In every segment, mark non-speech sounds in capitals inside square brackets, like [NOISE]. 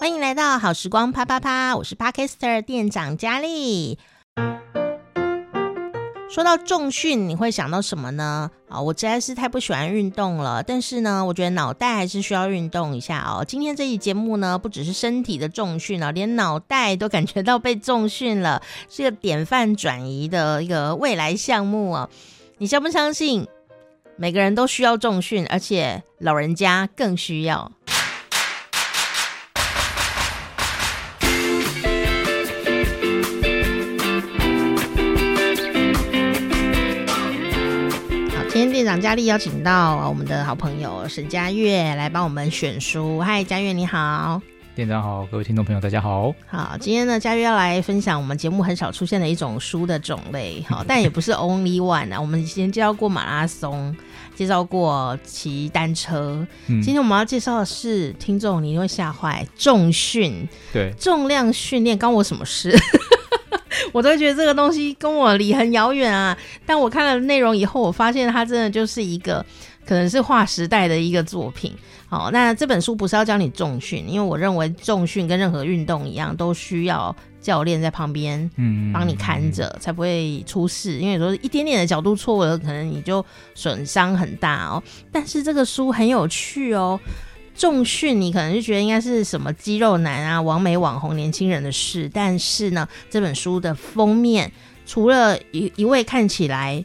欢迎来到好时光啪啪啪，我是 Podcaster 店长佳丽。说到重训，你会想到什么呢？啊，我实在是太不喜欢运动了，但是呢，我觉得脑袋还是需要运动一下哦。今天这期节目呢，不只是身体的重训啊，连脑袋都感觉到被重训了，是个典范转移的一个未来项目啊。你相不相信？每个人都需要重训，而且老人家更需要。长佳丽邀请到我们的好朋友沈佳悦来帮我们选书。嗨，佳悦你好。店长好，各位听众朋友，大家好。好，今天呢，嘉月要来分享我们节目很少出现的一种书的种类，好，[LAUGHS] 但也不是 only one 啊。我们以前介绍过马拉松，介绍过骑单车，嗯，今天我们要介绍的是，听众你会吓坏，重训，对，重量训练，关我什么事？我都觉得这个东西跟我离很遥远啊。但我看了内容以后，我发现它真的就是一个，可能是划时代的一个作品。好，那这本书不是要教你重训，因为我认为重训跟任何运动一样，都需要教练在旁边，嗯，帮你看着，才不会出事。因为有时候一点点的角度错误了，可能你就损伤很大哦。但是这个书很有趣哦，重训你可能就觉得应该是什么肌肉男啊、网美网红年轻人的事，但是呢，这本书的封面除了一一位看起来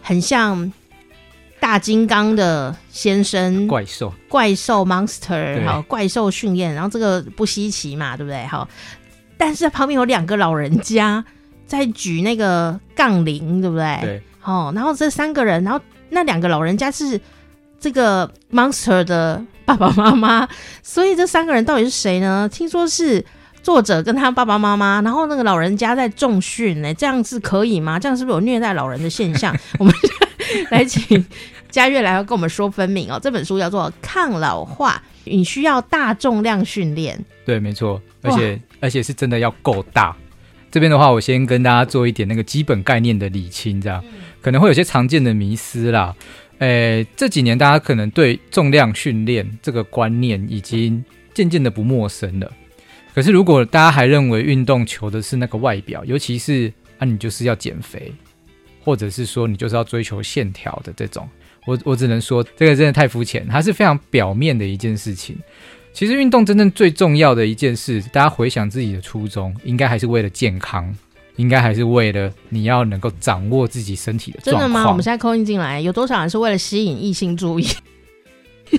很像。大金刚的先生，怪兽，怪兽 monster，好，怪兽训练，然后这个不稀奇嘛，对不对？好，但是旁边有两个老人家在举那个杠铃，对不对？对，好，然后这三个人，然后那两个老人家是这个 monster 的爸爸妈妈，所以这三个人到底是谁呢？听说是作者跟他爸爸妈妈，然后那个老人家在重训，呢，这样子可以吗？这样是不是有虐待老人的现象？[LAUGHS] 我们来请。嘉月来要跟我们说分明哦，这本书叫做《抗老化》，你需要大重量训练。对，没错，而且而且是真的要够大。这边的话，我先跟大家做一点那个基本概念的理清，这样、嗯、可能会有些常见的迷思啦。诶，这几年大家可能对重量训练这个观念已经渐渐的不陌生了。可是如果大家还认为运动求的是那个外表，尤其是啊，你就是要减肥，或者是说你就是要追求线条的这种。我我只能说，这个真的太肤浅，它是非常表面的一件事情。其实运动真正最重要的一件事，大家回想自己的初衷，应该还是为了健康，应该还是为了你要能够掌握自己身体的状况。真的吗？我们现在 call in 进来，有多少人是为了吸引异性注意？[LAUGHS]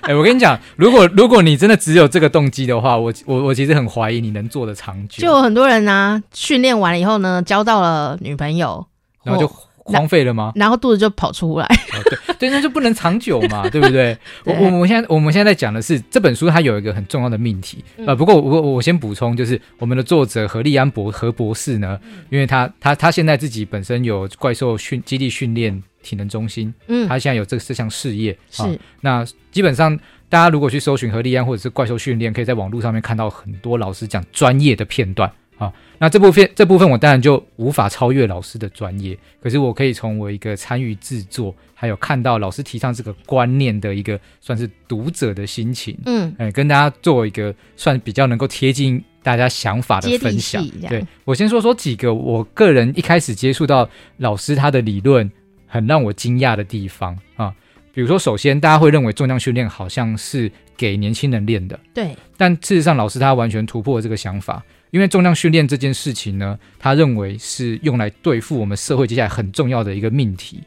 哎、欸，我跟你讲，如果如果你真的只有这个动机的话，我我我其实很怀疑你能做的长久。就有很多人呢、啊，训练完了以后呢，交到了女朋友，然后就。荒废了吗？然后肚子就跑出来。哦、对 [LAUGHS] 对，那就不能长久嘛，[LAUGHS] 对不对？对我我们现在我们现在在讲的是这本书，它有一个很重要的命题。呃、嗯，不过我我先补充，就是我们的作者何利安博何博士呢，嗯、因为他他他现在自己本身有怪兽训基地训练体能中心，嗯，他现在有这这项事业。是、哦，那基本上大家如果去搜寻何利安或者是怪兽训练，可以在网络上面看到很多老师讲专业的片段。啊，那这部分这部分我当然就无法超越老师的专业，可是我可以从我一个参与制作，还有看到老师提倡这个观念的一个算是读者的心情，嗯，哎，跟大家做一个算比较能够贴近大家想法的分享。对，我先说说几个我个人一开始接触到老师他的理论很让我惊讶的地方啊，比如说首先大家会认为重量训练好像是给年轻人练的，对，但事实上老师他完全突破了这个想法。因为重量训练这件事情呢，他认为是用来对付我们社会接下来很重要的一个命题，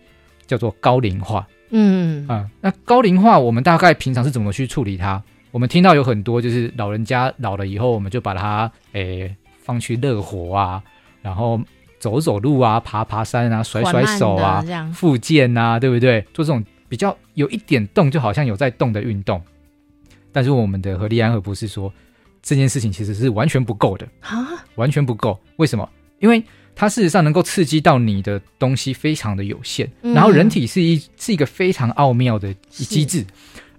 叫做高龄化。嗯啊，那高龄化我们大概平常是怎么去处理它？我们听到有很多就是老人家老了以后，我们就把它诶放去热火啊，然后走走路啊，爬爬山啊，甩甩手啊，复健啊，对不对？做这种比较有一点动，就好像有在动的运动。但是我们的何立安何博士说。这件事情其实是完全不够的啊，完全不够。为什么？因为它事实上能够刺激到你的东西非常的有限。嗯、然后人体是一是一个非常奥妙的机制。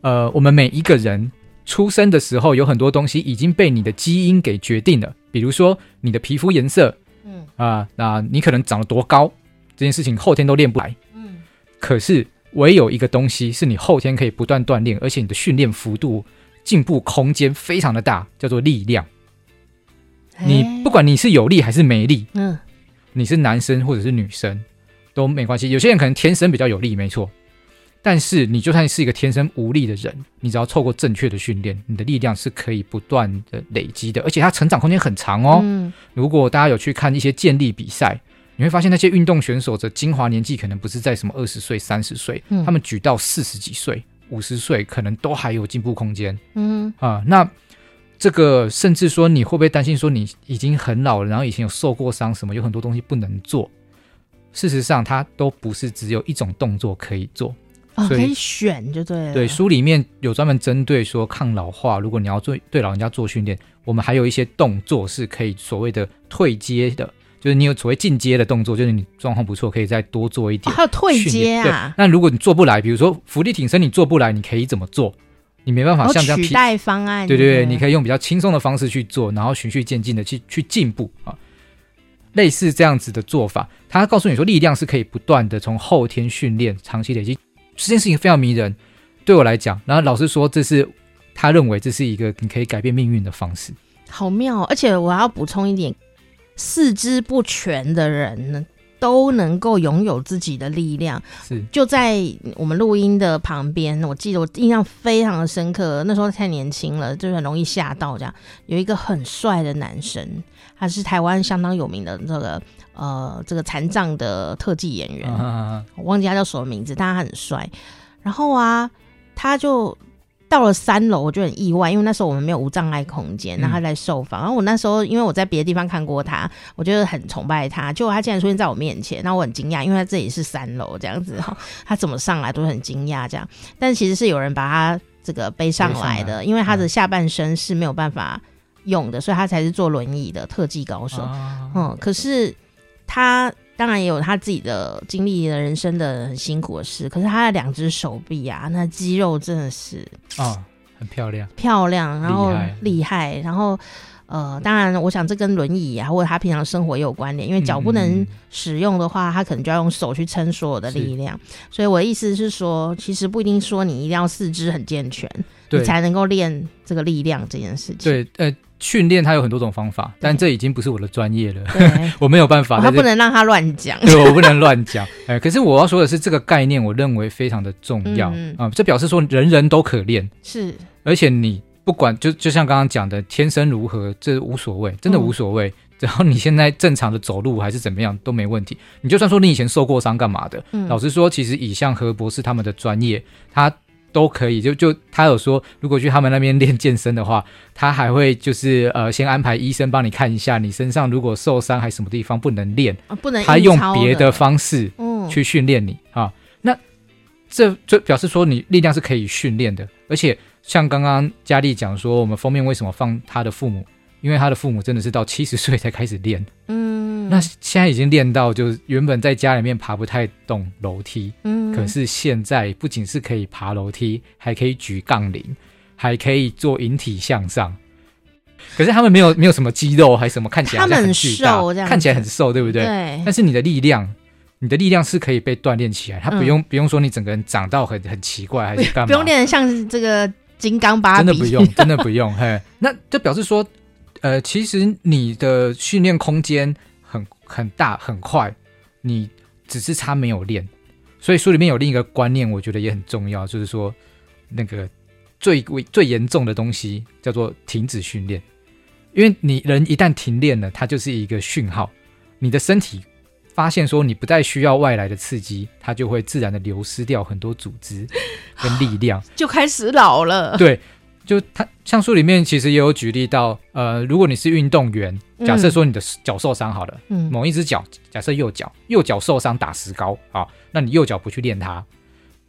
呃，我们每一个人出生的时候，有很多东西已经被你的基因给决定了。比如说你的皮肤颜色，嗯啊、呃，那你可能长得多高，这件事情后天都练不来。嗯，可是唯有一个东西是你后天可以不断锻炼，而且你的训练幅度。进步空间非常的大，叫做力量。你不管你是有力还是没力，嗯，你是男生或者是女生都没关系。有些人可能天生比较有力，没错。但是你就算是一个天生无力的人，你只要透过正确的训练，你的力量是可以不断的累积的，而且它成长空间很长哦。嗯、如果大家有去看一些健力比赛，你会发现那些运动选手的精华年纪可能不是在什么二十岁、三十岁，嗯、他们举到四十几岁、五十岁，可能都还有进步空间。嗯啊，那这个甚至说你会不会担心说你已经很老了，然后以前有受过伤，什么有很多东西不能做？事实上，它都不是只有一种动作可以做。哦，所以可以选就对了。对，书里面有专门针对说抗老化，如果你要做对老人家做训练，我们还有一些动作是可以所谓的退阶的，就是你有所谓进阶的动作，就是你状况不错，可以再多做一点。哦、还有退阶啊？那如果你做不来，比如说伏地挺身，你做不来，你可以怎么做？你没办法像这样取代方案。对对对，对你可以用比较轻松的方式去做，然后循序渐进的去去进步啊。类似这样子的做法，他告诉你说，力量是可以不断的从后天训练，长期累积。这件事情非常迷人，对我来讲，然后老师说这是他认为这是一个你可以改变命运的方式，好妙！而且我要补充一点，四肢不全的人呢都能够拥有自己的力量。是就在我们录音的旁边，我记得我印象非常的深刻，那时候太年轻了，就很容易吓到。这样有一个很帅的男生，他是台湾相当有名的这个。呃，这个残障的特技演员，啊啊啊我忘记他叫什么名字，但他很帅。然后啊，他就到了三楼，我就很意外，因为那时候我们没有无障碍空间，然后他在受访。嗯、然后我那时候因为我在别的地方看过他，我觉得很崇拜他，结果他竟然出现在我面前，然后我很惊讶，因为他这里是三楼这样子哈，他怎么上来都很惊讶这样。但其实是有人把他这个背上来的，来因为他的下半身是没有办法用的，嗯、所以他才是坐轮椅的特技高手。啊、嗯，可是。他当然也有他自己的经历的人生的很辛苦的事，可是他的两只手臂啊，那肌肉真的是哦，很漂亮，漂亮，然后厉害，然后呃，当然，我想这跟轮椅啊，或者他平常生活也有关联，因为脚不能使用的话，嗯、他可能就要用手去撑所有的力量。所以我的意思是说，其实不一定说你一定要四肢很健全，你才能够练这个力量这件事情。对，呃。训练它有很多种方法，但这已经不是我的专业了，[LAUGHS] 我没有办法。他不能让他乱讲，对，我不能乱讲。[LAUGHS] 哎，可是我要说的是，这个概念我认为非常的重要啊、嗯呃，这表示说人人都可练，是，而且你不管就就像刚刚讲的，天生如何，这无所谓，真的无所谓。嗯、只要你现在正常的走路还是怎么样都没问题。你就算说你以前受过伤干嘛的，嗯、老实说，其实以像何博士他们的专业，他。都可以，就就他有说，如果去他们那边练健身的话，他还会就是呃，先安排医生帮你看一下，你身上如果受伤还什么地方不能练，啊、不能他用别的方式去训练你、嗯、啊。那这就表示说你力量是可以训练的，而且像刚刚佳丽讲说，我们封面为什么放他的父母？因为他的父母真的是到七十岁才开始练，嗯，那现在已经练到，就是原本在家里面爬不太动楼梯，嗯，可是现在不仅是可以爬楼梯，还可以举杠铃，还可以做引体向上。可是他们没有没有什么肌肉，还什么看起来很巨大，看起来很瘦，对不对？对。但是你的力量，你的力量是可以被锻炼起来，他不用、嗯、不用说你整个人长到很很奇怪，还是干嘛？不用练得像这个金刚芭比，真的不用，真的不用。嘿，那就表示说。呃，其实你的训练空间很很大很快，你只是差没有练。所以书里面有另一个观念，我觉得也很重要，就是说那个最为最严重的东西叫做停止训练，因为你人一旦停练了，它就是一个讯号，你的身体发现说你不再需要外来的刺激，它就会自然的流失掉很多组织跟力量，[LAUGHS] 就开始老了。对。就它像书里面其实也有举例到，呃，如果你是运动员，假设说你的脚受伤好了，嗯，某一只脚，假设右脚，右脚受伤打石膏啊，那你右脚不去练它，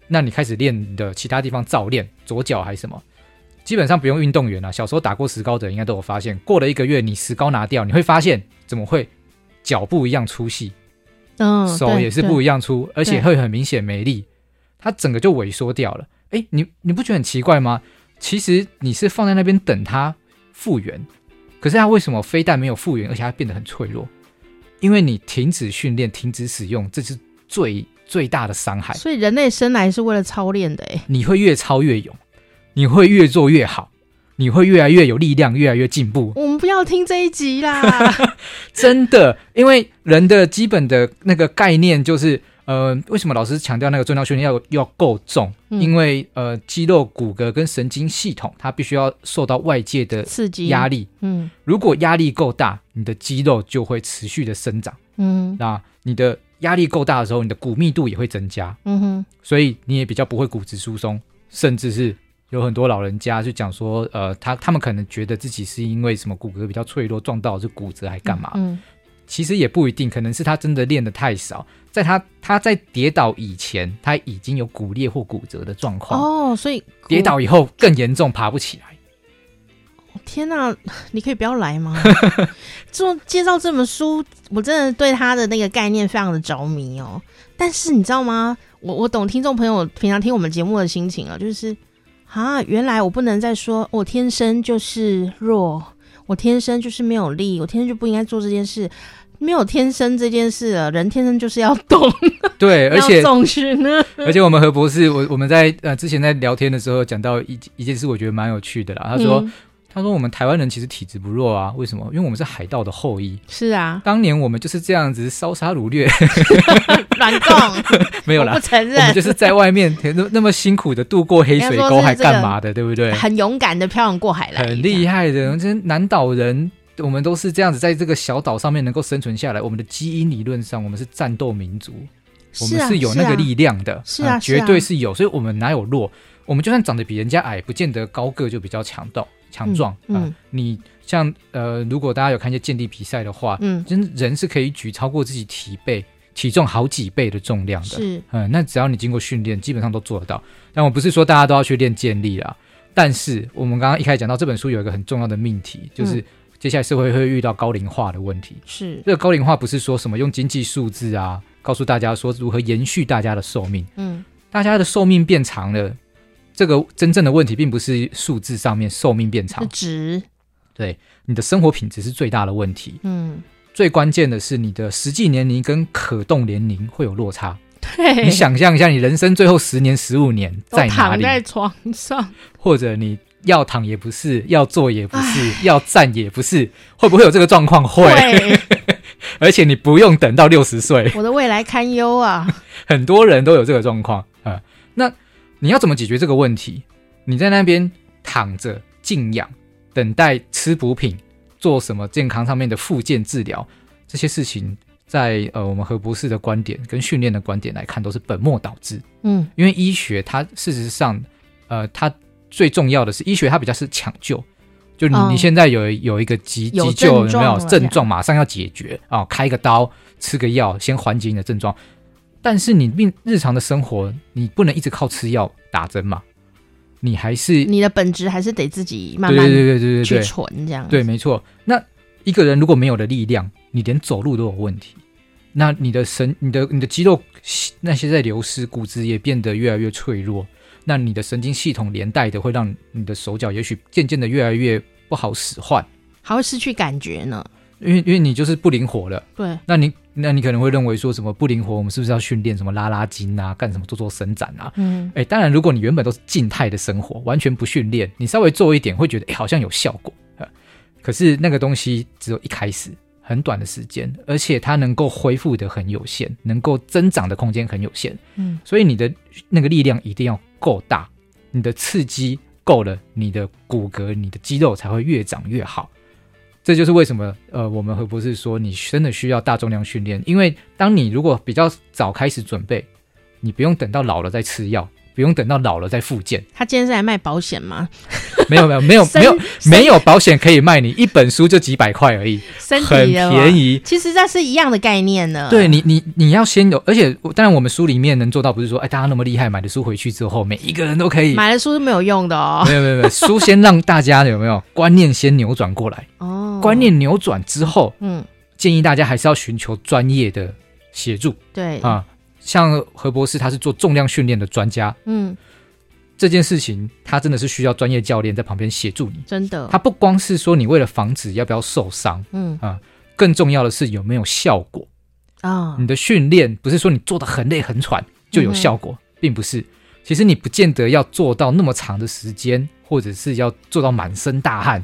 那你开始练你的其他地方照练，左脚还是什么，基本上不用运动员啊，小时候打过石膏的人应该都有发现，过了一个月你石膏拿掉，你会发现怎么会脚不一样粗细，嗯，手也是不一样粗，而且会很明显没力，它整个就萎缩掉了。哎，你你不觉得很奇怪吗？其实你是放在那边等它复原，可是它为什么非但没有复原，而且它变得很脆弱？因为你停止训练、停止使用，这是最最大的伤害。所以人类生来是为了操练的，哎，你会越操越勇，你会越做越好，你会越来越有力量，越来越进步。我们不要听这一集啦，[LAUGHS] 真的，因为人的基本的那个概念就是。呃，为什么老师强调那个重量训练要要够重？嗯、因为呃，肌肉、骨骼跟神经系统它必须要受到外界的刺激压力。嗯，如果压力够大，你的肌肉就会持续的生长。嗯，那你的压力够大的时候，你的骨密度也会增加。嗯哼，所以你也比较不会骨质疏松，甚至是有很多老人家就讲说，呃，他他们可能觉得自己是因为什么骨骼比较脆弱，撞到是骨折还干嘛？嗯。嗯其实也不一定，可能是他真的练得太少，在他他在跌倒以前，他已经有骨裂或骨折的状况哦，所以跌倒以后更严重，爬不起来。天哪，[LAUGHS] 你可以不要来吗？[LAUGHS] 做介绍这本书，我真的对他的那个概念非常的着迷哦。但是你知道吗？我我懂听众朋友平常听我们节目的心情啊，就是啊，原来我不能再说我天生就是弱，我天生就是没有力，我天生就不应该做这件事。没有天生这件事啊，人天生就是要动。对，[LAUGHS] 而且重训呢。而且我们何博士，我我们在呃之前在聊天的时候讲到一一件事，我觉得蛮有趣的啦。他说，嗯、他说我们台湾人其实体质不弱啊，为什么？因为我们是海盗的后裔。是啊，当年我们就是这样子烧杀掳掠，[LAUGHS] 软共 [LAUGHS] 没有啦，不承认。我们就是在外面那那么辛苦的渡过黑水沟，还干嘛的，对不对？很勇敢的漂洋过海来，很厉害的，这南岛人。我们都是这样子，在这个小岛上面能够生存下来。我们的基因理论上，我们是战斗民族，我们是有那个力量的，是啊，绝对是有。所以，我们哪有弱？我们就算长得比人家矮，不见得高个就比较强壮、强壮。嗯，你像呃，如果大家有看一些健力比赛的话，嗯，真人是可以举超过自己体倍、体重好几倍的重量的。是，嗯，那只要你经过训练，基本上都做得到。但我不是说大家都要去练健力啦，但是我们刚刚一开始讲到这本书有一个很重要的命题，就是。接下来社会会遇到高龄化的问题，是。这个高龄化不是说什么用经济数字啊，告诉大家说如何延续大家的寿命，嗯，大家的寿命变长了，这个真正的问题并不是数字上面寿命变长，值，对，你的生活品质是最大的问题，嗯，最关键的是你的实际年龄跟可动年龄会有落差，对，你想象一下，你人生最后十年、十五年在哪里？躺在床上，或者你。要躺也不是，要坐也不是，要站也不是，会不会有这个状况？会，[LAUGHS] 而且你不用等到六十岁，我的未来堪忧啊！[LAUGHS] 很多人都有这个状况啊。那你要怎么解决这个问题？你在那边躺着静养，等待吃补品，做什么健康上面的复健治疗？这些事情在，在呃我们何博士的观点跟训练的观点来看，都是本末倒置。嗯，因为医学它事实上，呃，它。最重要的是，医学它比较是抢救，就你你现在有有一个急急救，有没有症状马上要解决啊？开个刀，吃个药，先缓解你的症状。但是你病日常的生活，你不能一直靠吃药打针嘛？你还是你的本质还是得自己慢慢对对对对对去存这样。对，没错。那一个人如果没有了力量，你连走路都有问题。那你的神、你的你的肌肉那些在流失，骨质也变得越来越脆弱。那你的神经系统连带的会让你的手脚也许渐渐的越来越不好使唤，还会失去感觉呢。因为因为你就是不灵活了。对，那你那你可能会认为说什么不灵活，我们是不是要训练什么拉拉筋啊，干什么做做伸展啊？嗯，哎，当然，如果你原本都是静态的生活，完全不训练，你稍微做一点会觉得哎好像有效果。可是那个东西只有一开始。很短的时间，而且它能够恢复的很有限，能够增长的空间很有限。嗯，所以你的那个力量一定要够大，你的刺激够了，你的骨骼、你的肌肉才会越长越好。这就是为什么，呃，我们会不是说你真的需要大重量训练，因为当你如果比较早开始准备，你不用等到老了再吃药。不用等到老了再复健。他今天是来卖保险吗？[LAUGHS] 没有没有没有没有没有保险可以卖你，一本书就几百块而已，很便宜。其实这是一样的概念呢。对你你你要先有，而且当然我们书里面能做到，不是说哎大家那么厉害，买的书回去之后每一个人都可以买的书是没有用的哦。没有没有没有，书先让大家有没有观念先扭转过来哦。观念扭转之后，嗯，建议大家还是要寻求专业的协助。对啊。像何博士，他是做重量训练的专家。嗯，这件事情他真的是需要专业教练在旁边协助你。真的，他不光是说你为了防止要不要受伤，嗯啊，更重要的是有没有效果啊。你的训练不是说你做的很累很喘就有效果，嗯、并不是。其实你不见得要做到那么长的时间，或者是要做到满身大汗，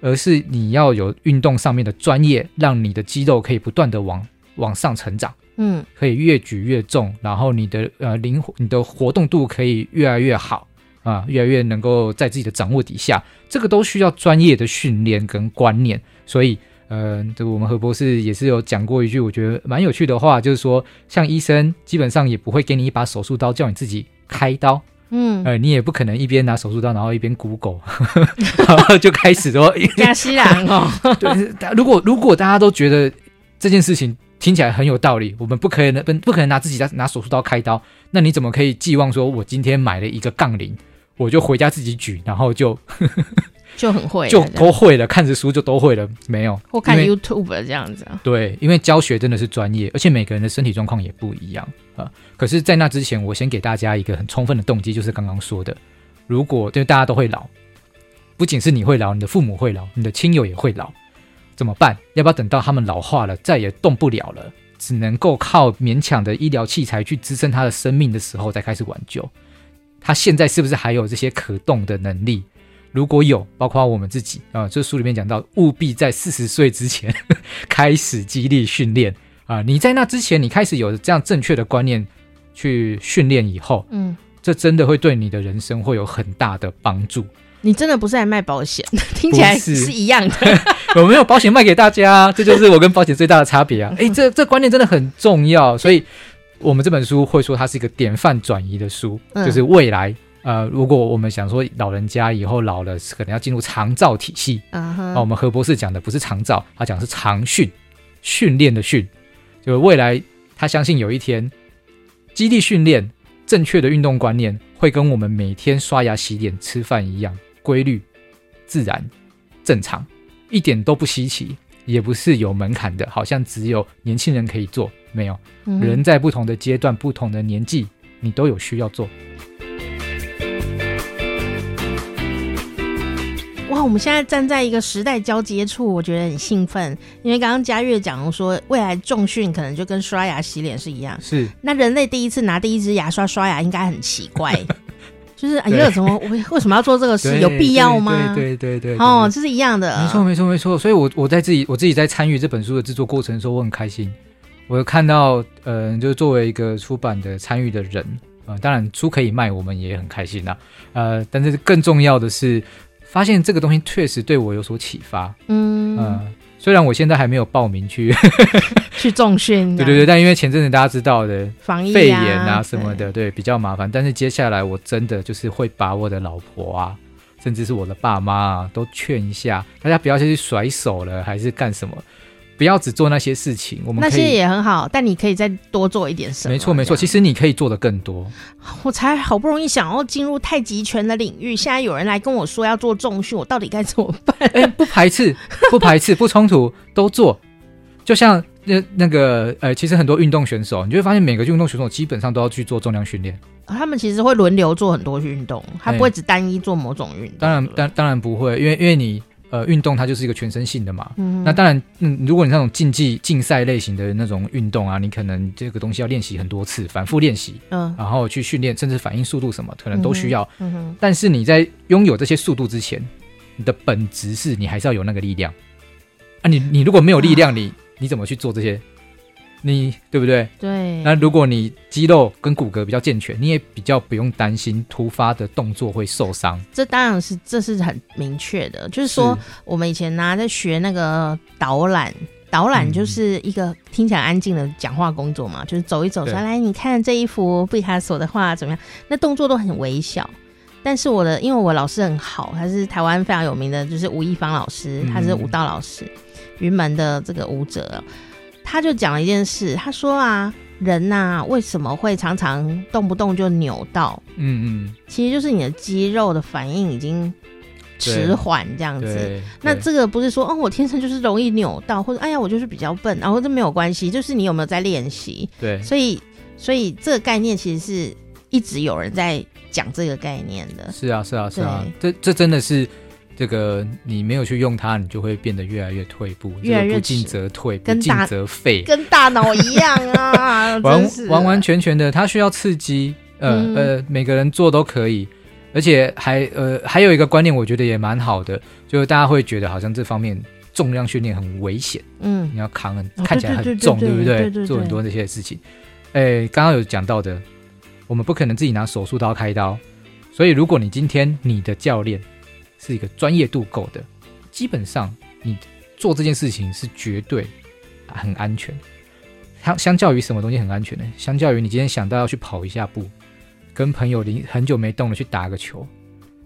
而是你要有运动上面的专业，让你的肌肉可以不断的往往上成长，嗯，可以越举越重，然后你的呃灵活，你的活动度可以越来越好啊，越来越能够在自己的掌握底下，这个都需要专业的训练跟观念，所以。呃，这个我们何博士也是有讲过一句我觉得蛮有趣的话，就是说，像医生基本上也不会给你一把手术刀叫你自己开刀，嗯，呃，你也不可能一边拿手术刀然后一边 Google，[LAUGHS] 然后就开始说亚西兰哦，[LAUGHS] 对，如果如果大家都觉得这件事情听起来很有道理，我们不可能不不可能拿自己拿拿手术刀开刀，那你怎么可以寄望说我今天买了一个杠铃，我就回家自己举，然后就。就很会，就都会了，看着书就都会了，没有或看 YouTube 这样子啊。对，因为教学真的是专业，而且每个人的身体状况也不一样啊。可是，在那之前，我先给大家一个很充分的动机，就是刚刚说的，如果对大家都会老，不仅是你会老，你的父母会老，你的亲友也会老，怎么办？要不要等到他们老化了，再也动不了了，只能够靠勉强的医疗器材去支撑他的生命的时候，再开始挽救？他现在是不是还有这些可动的能力？如果有，包括我们自己啊，这书里面讲到，务必在四十岁之前 [LAUGHS] 开始激励训练啊。你在那之前，你开始有这样正确的观念去训练以后，嗯，这真的会对你的人生会有很大的帮助。你真的不是来卖保险，[LAUGHS] 听起来是一样的。[LAUGHS] 我没有保险卖给大家，这就是我跟保险最大的差别啊。[LAUGHS] 哎，这这观念真的很重要，所以我们这本书会说它是一个典范转移的书，嗯、就是未来。呃，如果我们想说老人家以后老了，可能要进入长照体系，啊、uh huh. 我们何博士讲的不是长照，他讲是长训，训练的训，就是未来他相信有一天，基地训练、正确的运动观念会跟我们每天刷牙、洗脸、吃饭一样规律、自然、正常，一点都不稀奇，也不是有门槛的，好像只有年轻人可以做，没有，uh. 人在不同的阶段、不同的年纪，你都有需要做。哇，我们现在站在一个时代交接处，我觉得很兴奋，因为刚刚嘉悦讲说，未来重训可能就跟刷牙洗脸是一样。是，那人类第一次拿第一支牙刷刷牙，应该很奇怪，[LAUGHS] 就是哎呀，怎么为为什么要做这个事？有必要吗？对对对对，哦，这是一样的，没错没错没错。所以我我在自己我自己在参与这本书的制作过程的时候，我很开心。我有看到，嗯、呃，就作为一个出版的参与的人，啊、呃，当然书可以卖，我们也很开心呐。呃，但是更重要的是。发现这个东西确实对我有所启发，嗯，呃，虽然我现在还没有报名去 [LAUGHS] 去重训，[LAUGHS] 对对对，但因为前阵子大家知道的防疫、啊、肺炎啊什么的，对，对，比较麻烦。但是接下来我真的就是会把我的老婆啊，甚至是我的爸妈啊，都劝一下，大家不要再去甩手了，还是干什么。不要只做那些事情，我们那些也很好，但你可以再多做一点什么？没错没错，其实你可以做的更多。我才好不容易想要进入太极拳的领域，现在有人来跟我说要做重训，我到底该怎么办？[LAUGHS] 哎，不排斥，不排斥，[LAUGHS] 不冲突，都做。就像那那个呃，其实很多运动选手，你就会发现每个运动选手基本上都要去做重量训练。他们其实会轮流做很多运动，他不会只单一做某种运动。当然，当当然不会，因为因为你。呃，运动它就是一个全身性的嘛。嗯，那当然，嗯，如果你那种竞技竞赛类型的那种运动啊，你可能这个东西要练习很多次，反复练习，嗯，然后去训练，甚至反应速度什么，可能都需要。嗯哼，但是你在拥有这些速度之前，你的本质是你还是要有那个力量。啊你，你你如果没有力量，你你怎么去做这些？你对不对？对。那如果你肌肉跟骨骼比较健全，你也比较不用担心突发的动作会受伤。这当然是，这是很明确的。就是说，是我们以前呢、啊、在学那个导览，导览就是一个听起来安静的讲话工作嘛，嗯、就是走一走说，来你看这一幅毕卡索的画怎么样？那动作都很微小。但是我的，因为我老师很好，他是台湾非常有名的，就是吴亦芳老师，他是舞蹈老师，云、嗯、门的这个舞者。他就讲了一件事，他说啊，人呐、啊、为什么会常常动不动就扭到？嗯嗯，其实就是你的肌肉的反应已经迟缓这样子。那这个不是说哦，我天生就是容易扭到，或者哎呀，我就是比较笨，然后这没有关系，就是你有没有在练习？对，所以所以这个概念其实是一直有人在讲这个概念的。是啊，是啊，是啊，对这这真的是。这个你没有去用它，你就会变得越来越退步，越来越不进则退，不进则废，跟大脑一样啊！[LAUGHS] 完完完全全的，它需要刺激，呃、嗯、呃，每个人做都可以，而且还呃还有一个观念，我觉得也蛮好的，就是大家会觉得好像这方面重量训练很危险，嗯，你要扛很看起来很重，对不对？做很多这些事情。哎，刚刚有讲到的，我们不可能自己拿手术刀开刀，所以如果你今天你的教练是一个专业度够的，基本上你做这件事情是绝对很安全。相相较于什么东西很安全呢？相较于你今天想到要去跑一下步，跟朋友临很久没动了去打个球，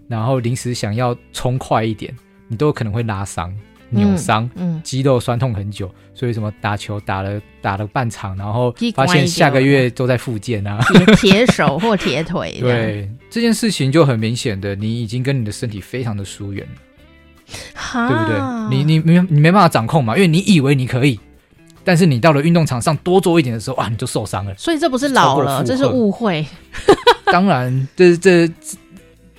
然后临时想要冲快一点，你都有可能会拉伤、扭伤、肌肉酸痛很久。所以什么打球打了打了半场，然后发现下个月都在复健啊，[LAUGHS] 铁手或铁腿。对，这件事情就很明显的，你已经跟你的身体非常的疏远了，对不对？你你没你没办法掌控嘛，因为你以为你可以。但是你到了运动场上多做一点的时候啊，你就受伤了。所以这不是老了，这是误会。[LAUGHS] [LAUGHS] 当然，这这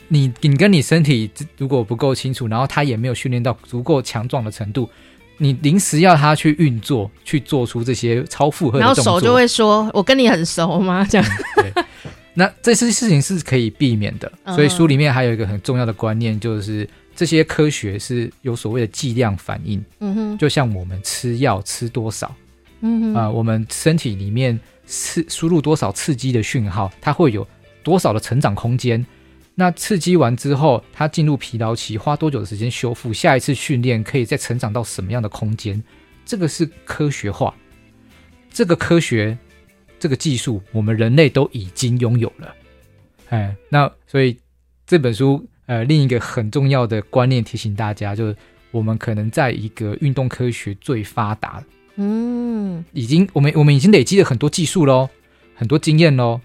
你你跟你身体如果不够清楚，然后他也没有训练到足够强壮的程度，你临时要他去运作，去做出这些超负荷的动作，然后手就会说：“我跟你很熟吗？”这样。[LAUGHS] 对。那这些事情是可以避免的。所以书里面还有一个很重要的观念，就是。这些科学是有所谓的剂量反应，嗯哼，就像我们吃药吃多少，嗯哼，啊、呃，我们身体里面刺输入多少刺激的讯号，它会有多少的成长空间。那刺激完之后，它进入疲劳期，花多久的时间修复？下一次训练可以再成长到什么样的空间？这个是科学化，这个科学，这个技术，我们人类都已经拥有了。哎，那所以这本书。呃，另一个很重要的观念提醒大家，就是我们可能在一个运动科学最发达，嗯，已经我们我们已经累积了很多技术喽，很多经验喽，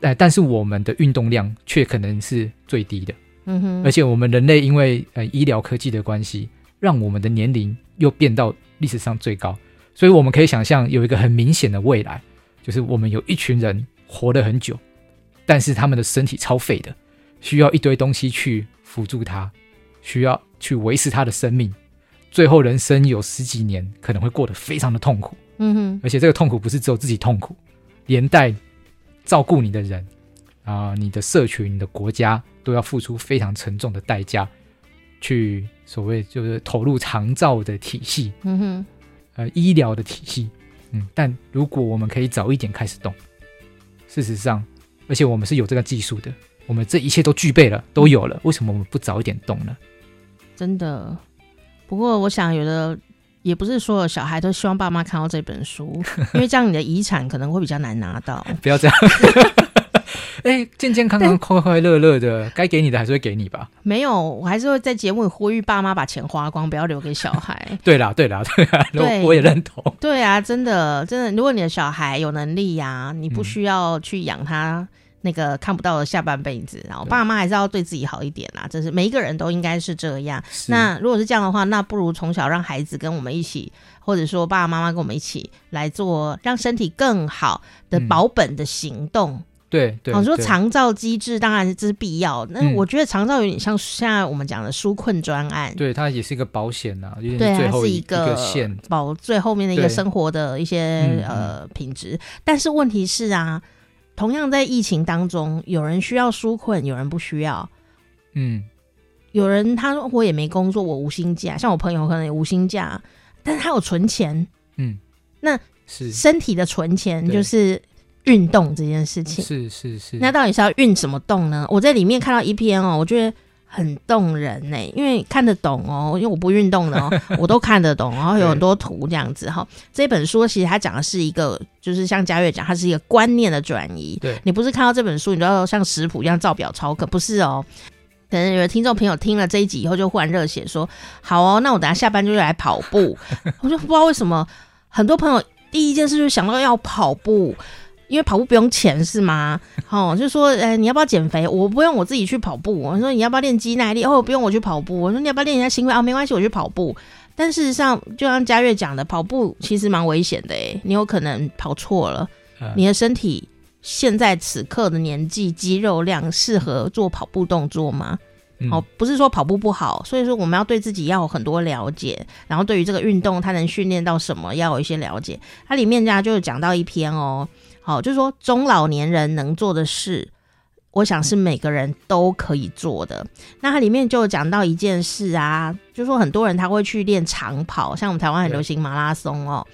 呃，但是我们的运动量却可能是最低的，嗯哼，而且我们人类因为呃医疗科技的关系，让我们的年龄又变到历史上最高，所以我们可以想象有一个很明显的未来，就是我们有一群人活得很久，但是他们的身体超废的。需要一堆东西去辅助他，需要去维持他的生命，最后人生有十几年可能会过得非常的痛苦。嗯哼，而且这个痛苦不是只有自己痛苦，连带照顾你的人啊、呃，你的社群、你的国家都要付出非常沉重的代价，去所谓就是投入长照的体系。嗯哼，呃，医疗的体系。嗯，但如果我们可以早一点开始动，事实上，而且我们是有这个技术的。我们这一切都具备了，都有了，为什么我们不早一点动呢？真的，不过我想有的也不是所有小孩都希望爸妈看到这本书，因为这样你的遗产可能会比较难拿到。[LAUGHS] 不要这样，[LAUGHS] 哎、欸，健健康康、快快乐乐的，该给你的还是会给你吧。没有，我还是会在节目里呼吁爸妈把钱花光，不要留给小孩。[LAUGHS] 对啦，对啦，对啦，对我也认同。对啊，真的，真的，如果你的小孩有能力呀、啊，你不需要去养他。嗯那个看不到的下半辈子，然后爸妈还是要对自己好一点啦。这是每一个人都应该是这样。那如果是这样的话，那不如从小让孩子跟我们一起，或者说爸爸妈妈跟我们一起来做，让身体更好的保本的行动。嗯、对对，我说长照机制当然这是必要。那、嗯、我觉得长照有点像现在我们讲的纾困专案，对，它也是一个保险呐、啊，对，它是一个保最后面的一个生活的一些呃品质。但是问题是啊。同样在疫情当中，有人需要纾困，有人不需要。嗯，有人他说我也没工作，我无薪假，像我朋友可能也无薪假，但是他有存钱。嗯，那是身体的存钱就是运动这件事情。是是是。那到底是要运什么动呢？我在里面看到一篇哦，我觉得。很动人呢，因为看得懂哦，因为我不运动的哦，[LAUGHS] 我都看得懂，然后有很多图这样子哈。对这本书其实它讲的是一个，就是像嘉悦讲，它是一个观念的转移。对，你不是看到这本书，你就要像食谱一样照表抄课，不是哦。可能有的听众朋友听了这一集以后，就忽然热血说：“好哦，那我等下下班就来跑步。[LAUGHS] ”我就不知道为什么，很多朋友第一件事就想到要跑步。因为跑步不用钱是吗？[LAUGHS] 哦，就说，呃，你要不要减肥？我不用，我自己去跑步。我说你要不要练肌耐力？哦，不用，我去跑步。我说你要不要练一下心肺？啊，没关系，我去跑步。但事实上，就像嘉悦讲的，跑步其实蛮危险的诶，你有可能跑错了，你的身体现在此刻的年纪，肌肉量适合做跑步动作吗？哦，不是说跑步不好，所以说我们要对自己要有很多了解，然后对于这个运动它能训练到什么，要有一些了解。它里面家就有讲到一篇哦。好，就是说中老年人能做的事，我想是每个人都可以做的。那它里面就讲到一件事啊，就是说很多人他会去练长跑，像我们台湾很流行马拉松哦。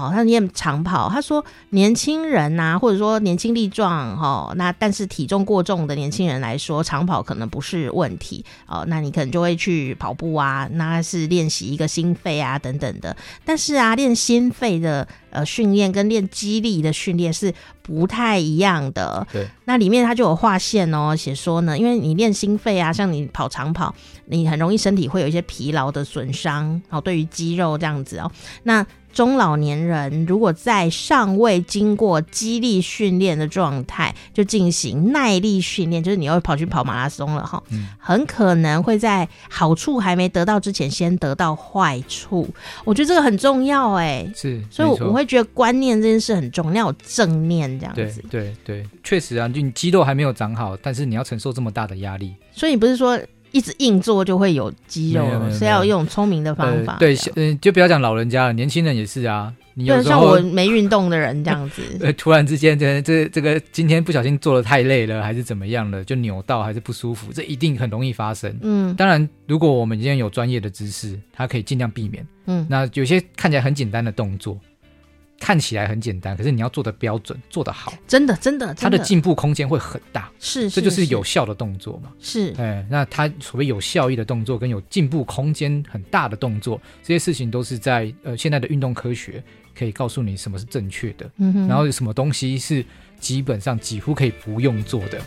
好，他练长跑。他说，年轻人呐、啊，或者说年轻力壮，哈，那但是体重过重的年轻人来说，长跑可能不是问题。哦，那你可能就会去跑步啊，那是练习一个心肺啊等等的。但是啊，练心肺的呃训练跟练肌力的训练是不太一样的。对，那里面他就有划线哦，写说呢，因为你练心肺啊，像你跑长跑，你很容易身体会有一些疲劳的损伤，哦，对于肌肉这样子哦，那。中老年人如果在尚未经过激励训练的状态就进行耐力训练，就是你要跑去跑马拉松了哈，嗯、很可能会在好处还没得到之前先得到坏处。我觉得这个很重要哎，是，所以我会觉得观念这件事很重要，你要有正念这样子。对对对，确实啊，就你肌肉还没有长好，但是你要承受这么大的压力，所以你不是说。一直硬做就会有肌肉，是要用聪明的方法。呃、对，嗯，就不要讲老人家了，年轻人也是啊。你有对，像我没运动的人这样子，[LAUGHS] 呃，突然之间，这这这个今天不小心做的太累了，还是怎么样了，就扭到还是不舒服，这一定很容易发生。嗯，当然，如果我们今天有专业的知识，它可以尽量避免。嗯，那有些看起来很简单的动作。看起来很简单，可是你要做的标准，做得好，真的真的，它的进步空间会很大。是，这就是有效的动作嘛。是，哎，那它所谓有效益的动作跟有进步空间很大的动作，这些事情都是在呃现在的运动科学可以告诉你什么是正确的，嗯，然后有什么东西是基本上几乎可以不用做的。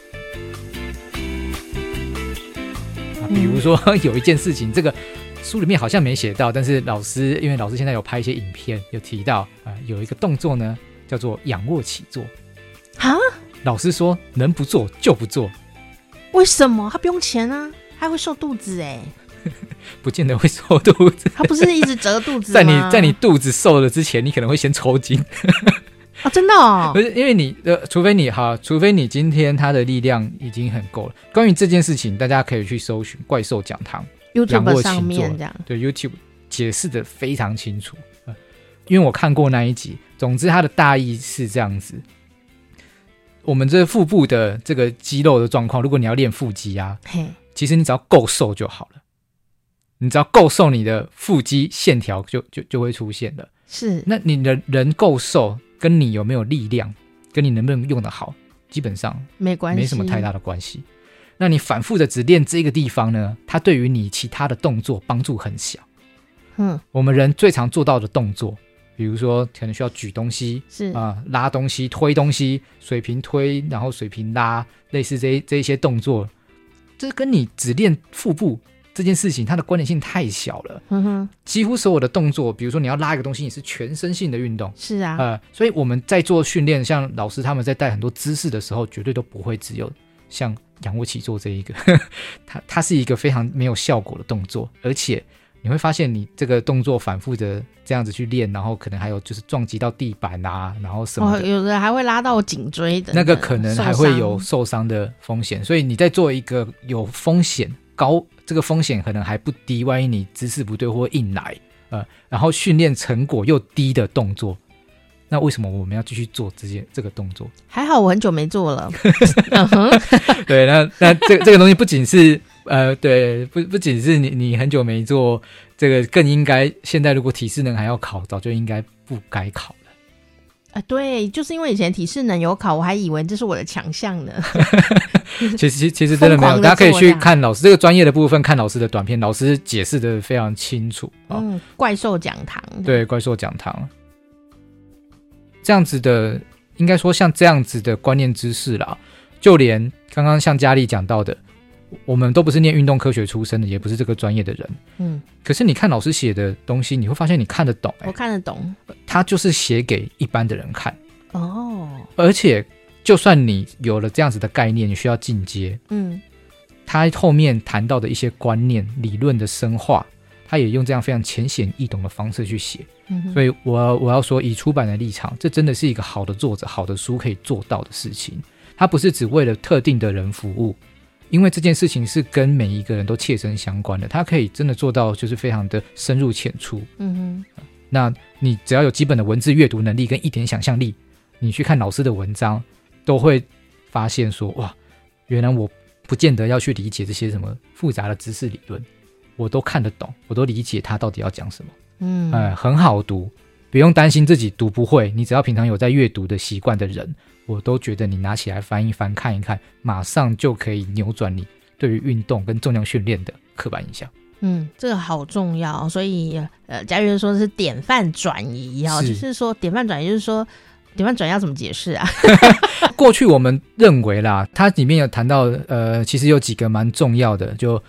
啊，比如说 [LAUGHS] 有一件事情，这个。书里面好像没写到，但是老师因为老师现在有拍一些影片，有提到啊、呃，有一个动作呢，叫做仰卧起坐。啊？老师说能不做就不做。为什么？他不用钱啊，他会瘦肚子哎。[LAUGHS] 不见得会瘦肚子。他不是一直折肚子吗？[LAUGHS] 在你在你肚子瘦了之前，你可能会先抽筋。啊，真的哦？[LAUGHS] 不是，因为你呃，除非你哈，除非你今天他的力量已经很够了。关于这件事情，大家可以去搜寻怪兽讲堂。YouTube 上面这样，对 YouTube 解释的非常清楚，因为我看过那一集。总之，它的大意是这样子：我们这腹部的这个肌肉的状况，如果你要练腹肌啊，嘿其实你只要够瘦就好了。你只要够瘦，你的腹肌线条就就就会出现了。是，那你的人够瘦，跟你有没有力量，跟你能不能用得好，基本上没关系，没什么太大的关系。那你反复的只练这个地方呢？它对于你其他的动作帮助很小。嗯，我们人最常做到的动作，比如说可能需要举东西，是啊、呃，拉东西、推东西、水平推，然后水平拉，类似这这一些动作，这跟你只练腹部这件事情，它的关联性太小了。嗯哼，几乎所有的动作，比如说你要拉一个东西，你是全身性的运动。是啊，呃，所以我们在做训练，像老师他们在带很多姿势的时候，绝对都不会只有像。仰卧起坐这一个，[LAUGHS] 它它是一个非常没有效果的动作，而且你会发现，你这个动作反复的这样子去练，然后可能还有就是撞击到地板啊，然后什么的，哦，有的还会拉到颈椎的，那个可能还会有受伤的风险。所以你在做一个有风险高，这个风险可能还不低，万一你姿势不对或硬来，呃，然后训练成果又低的动作。那为什么我们要继续做这些这个动作？还好我很久没做了。[LAUGHS] 对，那那这个这个东西不仅是呃，对，不不仅是你你很久没做，这个更应该现在如果体适能还要考，早就应该不该考了。啊、呃，对，就是因为以前体适能有考，我还以为这是我的强项呢。[LAUGHS] 其实其实真的没有，大家可以去看老师这个专业的部分，看老师的短片，老师解释的非常清楚。嗯，怪兽讲堂。对，怪兽讲堂。这样子的，应该说像这样子的观念知识啦，就连刚刚像佳丽讲到的，我们都不是念运动科学出身的，也不是这个专业的人，嗯，可是你看老师写的东西，你会发现你看得懂，欸，我看得懂，他就是写给一般的人看，哦，而且就算你有了这样子的概念，你需要进阶，嗯，他后面谈到的一些观念、理论的深化。他也用这样非常浅显易懂的方式去写，嗯、所以我我要说，以出版的立场，这真的是一个好的作者、好的书可以做到的事情。它不是只为了特定的人服务，因为这件事情是跟每一个人都切身相关的。它可以真的做到，就是非常的深入浅出。嗯哼，那你只要有基本的文字阅读能力跟一点想象力，你去看老师的文章，都会发现说，哇，原来我不见得要去理解这些什么复杂的知识理论，我都看得懂，我都理解他到底要讲什么。嗯，哎，很好读，不用担心自己读不会。你只要平常有在阅读的习惯的人，我都觉得你拿起来翻一翻，看一看，马上就可以扭转你对于运动跟重量训练的刻板印象。嗯，这个好重要，所以呃，嘉月说是典范转移哦，就是说典范转移，就是说典范转移要怎么解释啊？[LAUGHS] 过去我们认为啦，它里面有谈到呃，其实有几个蛮重要的，就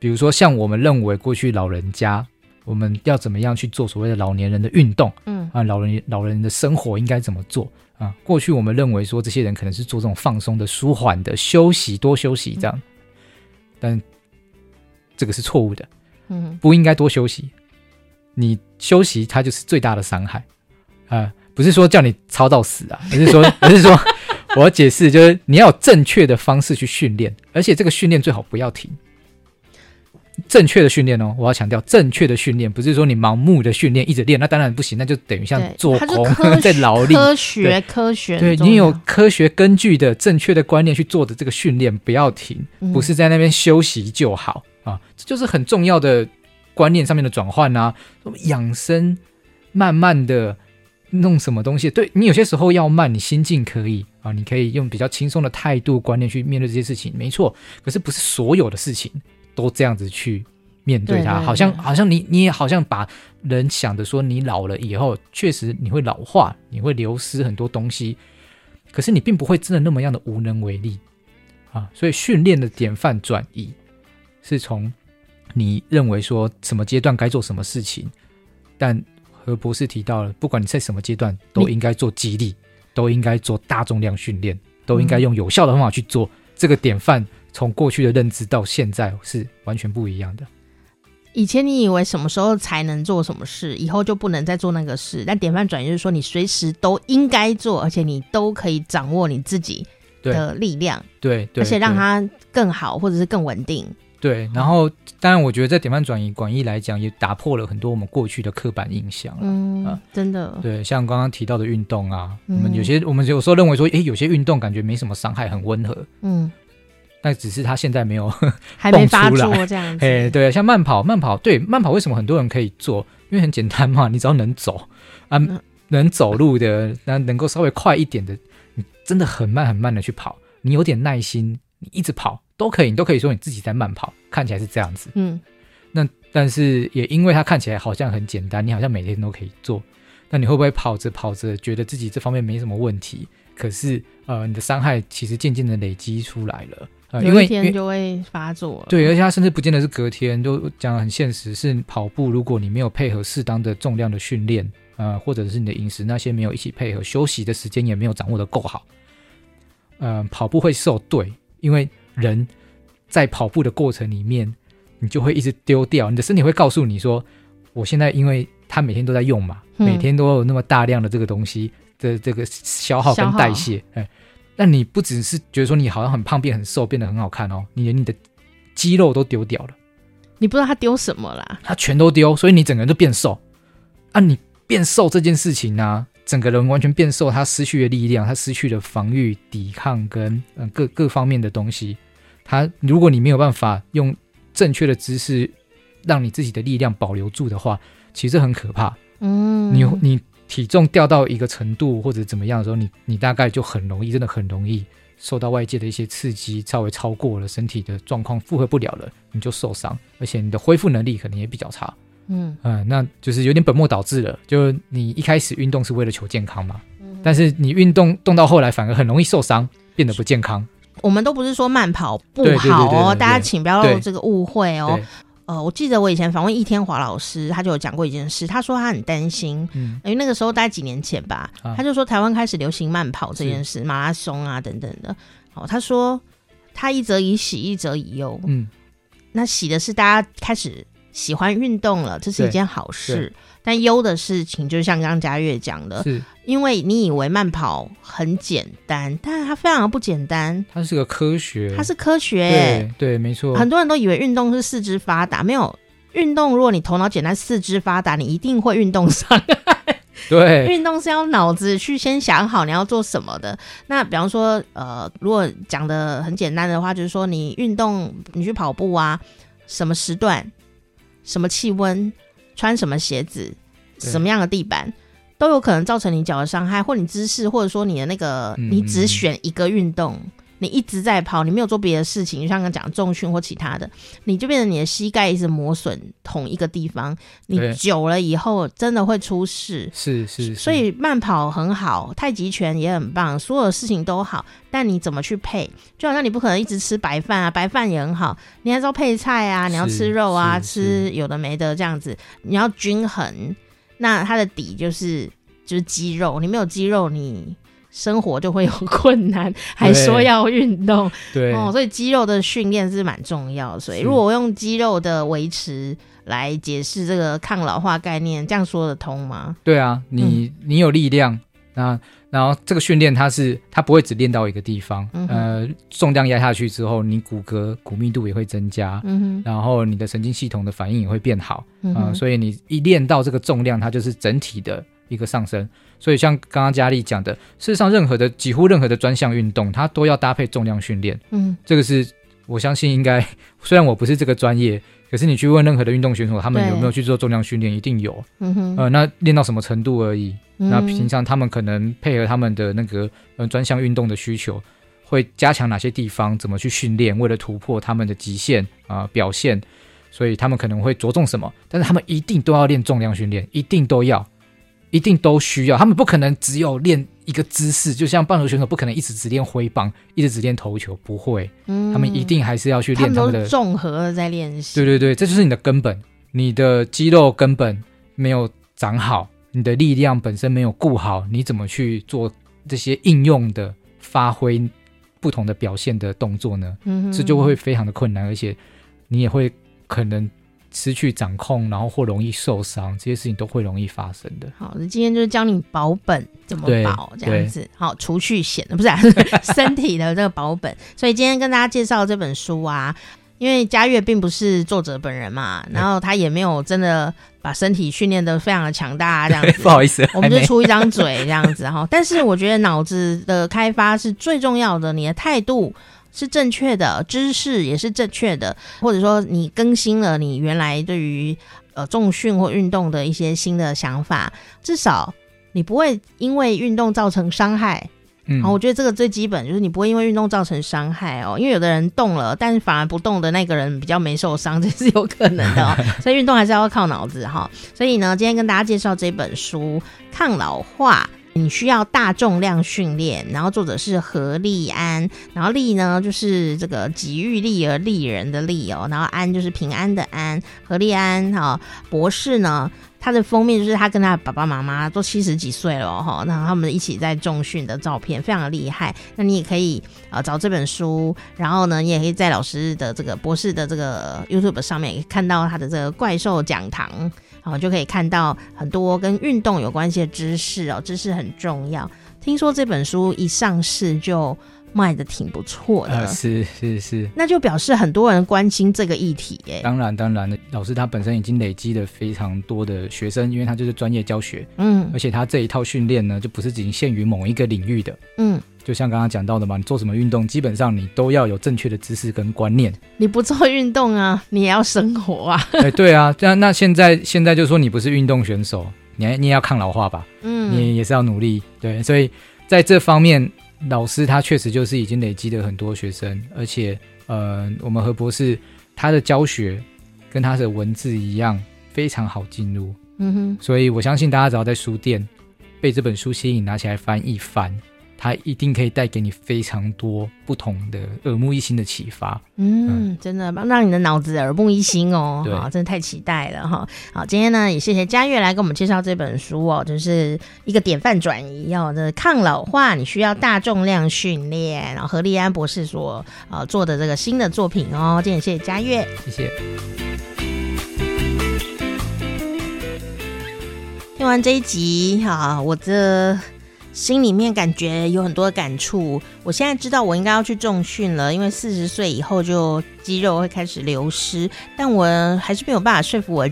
比如说像我们认为过去老人家。我们要怎么样去做所谓的老年人的运动？嗯啊，老人老人的生活应该怎么做啊？过去我们认为说这些人可能是做这种放松的、舒缓的休息，多休息这样，嗯、但这个是错误的。嗯，不应该多休息。你休息，它就是最大的伤害啊！不是说叫你操到死啊，而是说，[LAUGHS] 而是说，我要解释就是你要有正确的方式去训练，而且这个训练最好不要停。正确的训练哦，我要强调，正确的训练不是说你盲目的训练一直练，那当然不行，那就等于像做工 [LAUGHS] 在劳力。科学科学，对，你有科学根据的正确的观念去做的这个训练，不要停，不是在那边休息就好、嗯、啊，这就是很重要的观念上面的转换啊。养生，慢慢的弄什么东西，对你有些时候要慢，你心境可以啊，你可以用比较轻松的态度观念去面对这些事情，没错。可是不是所有的事情。都这样子去面对它，对对对，好像好像你你也好像把人想的说，你老了以后确实你会老化，你会流失很多东西，可是你并不会真的那么样的无能为力啊。所以训练的典范转移是从你认为说什么阶段该做什么事情，但何博士提到了，不管你在什么阶段都应该做激励，都应该做大重量训练，都应该用有效的方法去做这个典范。从过去的认知到现在是完全不一样的。以前你以为什么时候才能做什么事，以后就不能再做那个事。但典范转移就是说，你随时都应该做，而且你都可以掌握你自己的力量，对，对，对，而且让它更好，或者是更稳定。对，然后当然，我觉得在典范转移广义来讲，也打破了很多我们过去的刻板印象。嗯，啊、真的。对，像刚刚提到的运动啊，嗯、我们有些我们有时候认为说，诶，有些运动感觉没什么伤害，很温和。嗯。但只是他现在没有还没发作这样子。哎，对，像慢跑，慢跑，对，慢跑为什么很多人可以做？因为很简单嘛，你只要能走啊，嗯、能走路的，那能够稍微快一点的，你真的很慢很慢的去跑，你有点耐心，你一直跑都可以，你都可以说你自己在慢跑，看起来是这样子。嗯，那但是也因为它看起来好像很简单，你好像每天都可以做，那你会不会跑着跑着觉得自己这方面没什么问题？可是呃，你的伤害其实渐渐的累积出来了。呃，因为天就会发作。对，而且它甚至不见得是隔天，就讲得很现实，是跑步，如果你没有配合适当的重量的训练，呃，或者是你的饮食那些没有一起配合，休息的时间也没有掌握的够好，呃，跑步会受对，因为人在跑步的过程里面，你就会一直丢掉，你的身体会告诉你说，我现在因为他每天都在用嘛，嗯、每天都有那么大量的这个东西的这个消耗跟代谢，哎。但你不只是觉得说你好像很胖变很瘦变得很好看哦，你连你的肌肉都丢掉了，你不知道他丢什么啦，他全都丢，所以你整个人都变瘦。啊，你变瘦这件事情呢、啊，整个人完全变瘦，他失去了力量，他失去了防御、抵抗跟嗯各各方面的东西。他如果你没有办法用正确的姿势让你自己的力量保留住的话，其实很可怕。嗯，你你。体重掉到一个程度或者怎么样的时候，你你大概就很容易，真的很容易受到外界的一些刺激，稍微超过了身体的状况负荷不了了，你就受伤，而且你的恢复能力可能也比较差。嗯嗯，那就是有点本末倒置了。就你一开始运动是为了求健康嘛，嗯、但是你运动动到后来反而很容易受伤，变得不健康。我们都不是说慢跑不好哦，大家请不要有这个误会哦。呃，我记得我以前访问易天华老师，他就有讲过一件事。他说他很担心，嗯，因为那个时候大概几年前吧，啊、他就说台湾开始流行慢跑这件事，马拉松啊等等的。哦，他说他一则以喜，一则以忧。嗯，那喜的是大家开始喜欢运动了，这是一件好事。但忧的事情，就像刚刚嘉悦讲的，是因为你以为慢跑很简单，但是它非常的不简单。它是个科学，它是科学，对对，没错。很多人都以为运动是四肢发达，没有运动。如果你头脑简单，四肢发达，你一定会运动伤害。对，[LAUGHS] 运动是要脑子去先想好你要做什么的。那比方说，呃，如果讲的很简单的话，就是说你运动，你去跑步啊，什么时段，什么气温，穿什么鞋子，什么样的地板，都有可能造成你脚的伤害，或你姿势，或者说你的那个，你只选一个运动。嗯你一直在跑，你没有做别的事情，就像刚讲重训或其他的，你就变成你的膝盖一直磨损同一个地方，你久了以后真的会出事。是是，是，所以慢跑很好，太极拳也很棒，所有的事情都好，但你怎么去配？就好像你不可能一直吃白饭啊，白饭也很好，你还是要配菜啊，你要吃肉啊，吃有的没的这样子，你要均衡。那它的底就是就是肌肉，你没有肌肉你。生活就会有困难，[LAUGHS] 还说要运动，对哦，所以肌肉的训练是蛮重要。所以如果我用肌肉的维持来解释这个抗老化概念，这样说得通吗？对啊，你你有力量，那然后这个训练它是它不会只练到一个地方，嗯、呃，重量压下去之后，你骨骼骨密度也会增加，嗯哼，然后你的神经系统的反应也会变好，嗯、呃，所以你一练到这个重量，它就是整体的一个上升。所以像刚刚佳丽讲的，事实上任何的几乎任何的专项运动，它都要搭配重量训练。嗯，这个是我相信应该，[LAUGHS] 虽然我不是这个专业，可是你去问任何的运动选手，他们有没有去做重量训练，一定有。嗯哼，呃，那练到什么程度而已。嗯、那平常他们可能配合他们的那个呃专项运动的需求，会加强哪些地方，怎么去训练，为了突破他们的极限啊、呃、表现，所以他们可能会着重什么，但是他们一定都要练重量训练，一定都要。一定都需要，他们不可能只有练一个姿势，就像棒球选手不可能一直只练挥棒，一直只练投球，不会，嗯，他们一定还是要去练他们的综合的在练习。对对对，这就是你的根本，你的肌肉根本没有长好，你的力量本身没有顾好，你怎么去做这些应用的发挥不同的表现的动作呢？嗯，这就会非常的困难，而且你也会可能。失去掌控，然后或容易受伤，这些事情都会容易发生的。好，那今天就是教你保本怎么保这样子。好，除去险的不是、[LAUGHS] 啊、身体的这个保本。所以今天跟大家介绍这本书啊，因为嘉悦并不是作者本人嘛，然后他也没有真的把身体训练的非常的强大这样子。[LAUGHS] 不好意思，我们就出一张嘴这样子哈。但是我觉得脑子的开发是最重要的，你的态度。是正确的，知识也是正确的，或者说你更新了你原来对于呃重训或运动的一些新的想法，至少你不会因为运动造成伤害。嗯，好，我觉得这个最基本就是你不会因为运动造成伤害哦，因为有的人动了，但是反而不动的那个人比较没受伤，这是有可能的哦。[LAUGHS] 所以运动还是要靠脑子哈。所以呢，今天跟大家介绍这本书《抗老化》。你需要大重量训练，然后作者是何立安，然后立呢就是这个己欲立而立人的立哦，然后安就是平安的安，何立安哈、哦、博士呢，他的封面就是他跟他爸爸妈妈都七十几岁了哈，那他们一起在重训的照片，非常的厉害。那你也可以呃找这本书，然后呢，你也可以在老师的这个博士的这个 YouTube 上面也看到他的这个怪兽讲堂。好，就可以看到很多跟运动有关系的知识哦，知识很重要。听说这本书一上市就卖的挺不错的，呃，是是是，那就表示很多人关心这个议题耶。当然当然，老师他本身已经累积了非常多的学生，因为他就是专业教学，嗯，而且他这一套训练呢，就不是仅限于某一个领域的，嗯。就像刚刚讲到的嘛，你做什么运动，基本上你都要有正确的知识跟观念。你不做运动啊，你也要生活啊。[LAUGHS] 对啊，那那现在现在就说你不是运动选手，你还你也要抗老化吧？嗯，你也是要努力。对，所以在这方面，老师他确实就是已经累积了很多学生，而且呃，我们何博士他的教学跟他的文字一样非常好进入。嗯哼，所以我相信大家只要在书店被这本书吸引，拿起来翻一翻。它一定可以带给你非常多不同的耳目一新的启发。嗯，嗯真的让你的脑子耳目一新哦。好，真的太期待了哈。好，今天呢也谢谢嘉悦来给我们介绍这本书哦，就是一个典范转移哦，这抗老化你需要大重量训练，然后何立安博士所呃做的这个新的作品哦。今天谢谢嘉悦，谢谢。听完这一集哈，我这。心里面感觉有很多的感触。我现在知道我应该要去重训了，因为四十岁以后就肌肉会开始流失。但我还是没有办法说服我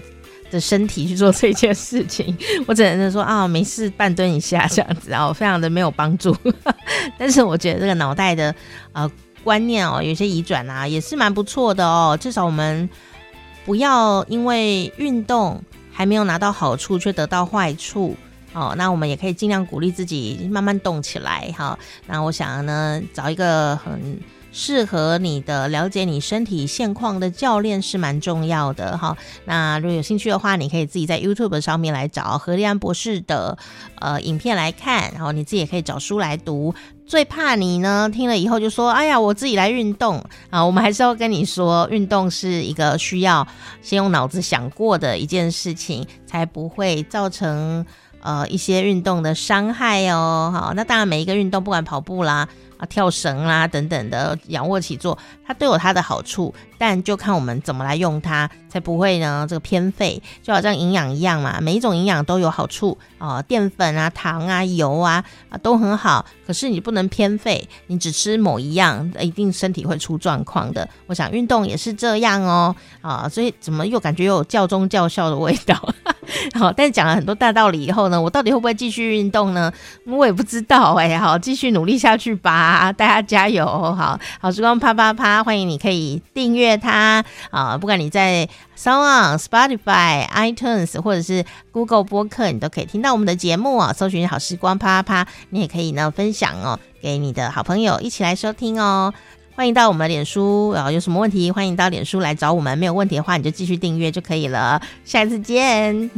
的身体去做这件事情，我只能说啊，没事半蹲一下这样子，然后非常的没有帮助。[LAUGHS] 但是我觉得这个脑袋的呃观念哦，有些移转啊，也是蛮不错的哦。至少我们不要因为运动还没有拿到好处，却得到坏处哦。那我们也可以尽量鼓励自己慢慢动起来哈。那我想呢，找一个很。适合你的，了解你身体现况的教练是蛮重要的哈。那如果有兴趣的话，你可以自己在 YouTube 上面来找何立安博士的呃影片来看，然后你自己也可以找书来读。最怕你呢听了以后就说：“哎呀，我自己来运动啊！”我们还是要跟你说，运动是一个需要先用脑子想过的一件事情，才不会造成呃一些运动的伤害哦。好，那当然每一个运动，不管跑步啦。啊，跳绳啦，等等的仰卧起坐，它都有它的好处，但就看我们怎么来用它，才不会呢这个偏废。就好像营养一样嘛，每一种营养都有好处啊，淀粉啊、糖啊、油啊啊都很好，可是你不能偏废，你只吃某一样，一定身体会出状况的。我想运动也是这样哦，啊，所以怎么又感觉又有教宗教效的味道？[LAUGHS] 好，但是讲了很多大道理以后呢，我到底会不会继续运动呢？我也不知道哎、好，继续努力下去吧，大家加油！好好时光啪啪啪，欢迎你可以订阅它啊，不管你在 s o n、Spotify、iTunes 或者是 Google 播客，你都可以听到我们的节目啊。搜寻好时光啪啪啪，你也可以呢分享哦，给你的好朋友一起来收听哦。欢迎到我们的脸书，然后有什么问题，欢迎到脸书来找我们。没有问题的话，你就继续订阅就可以了。下一次见，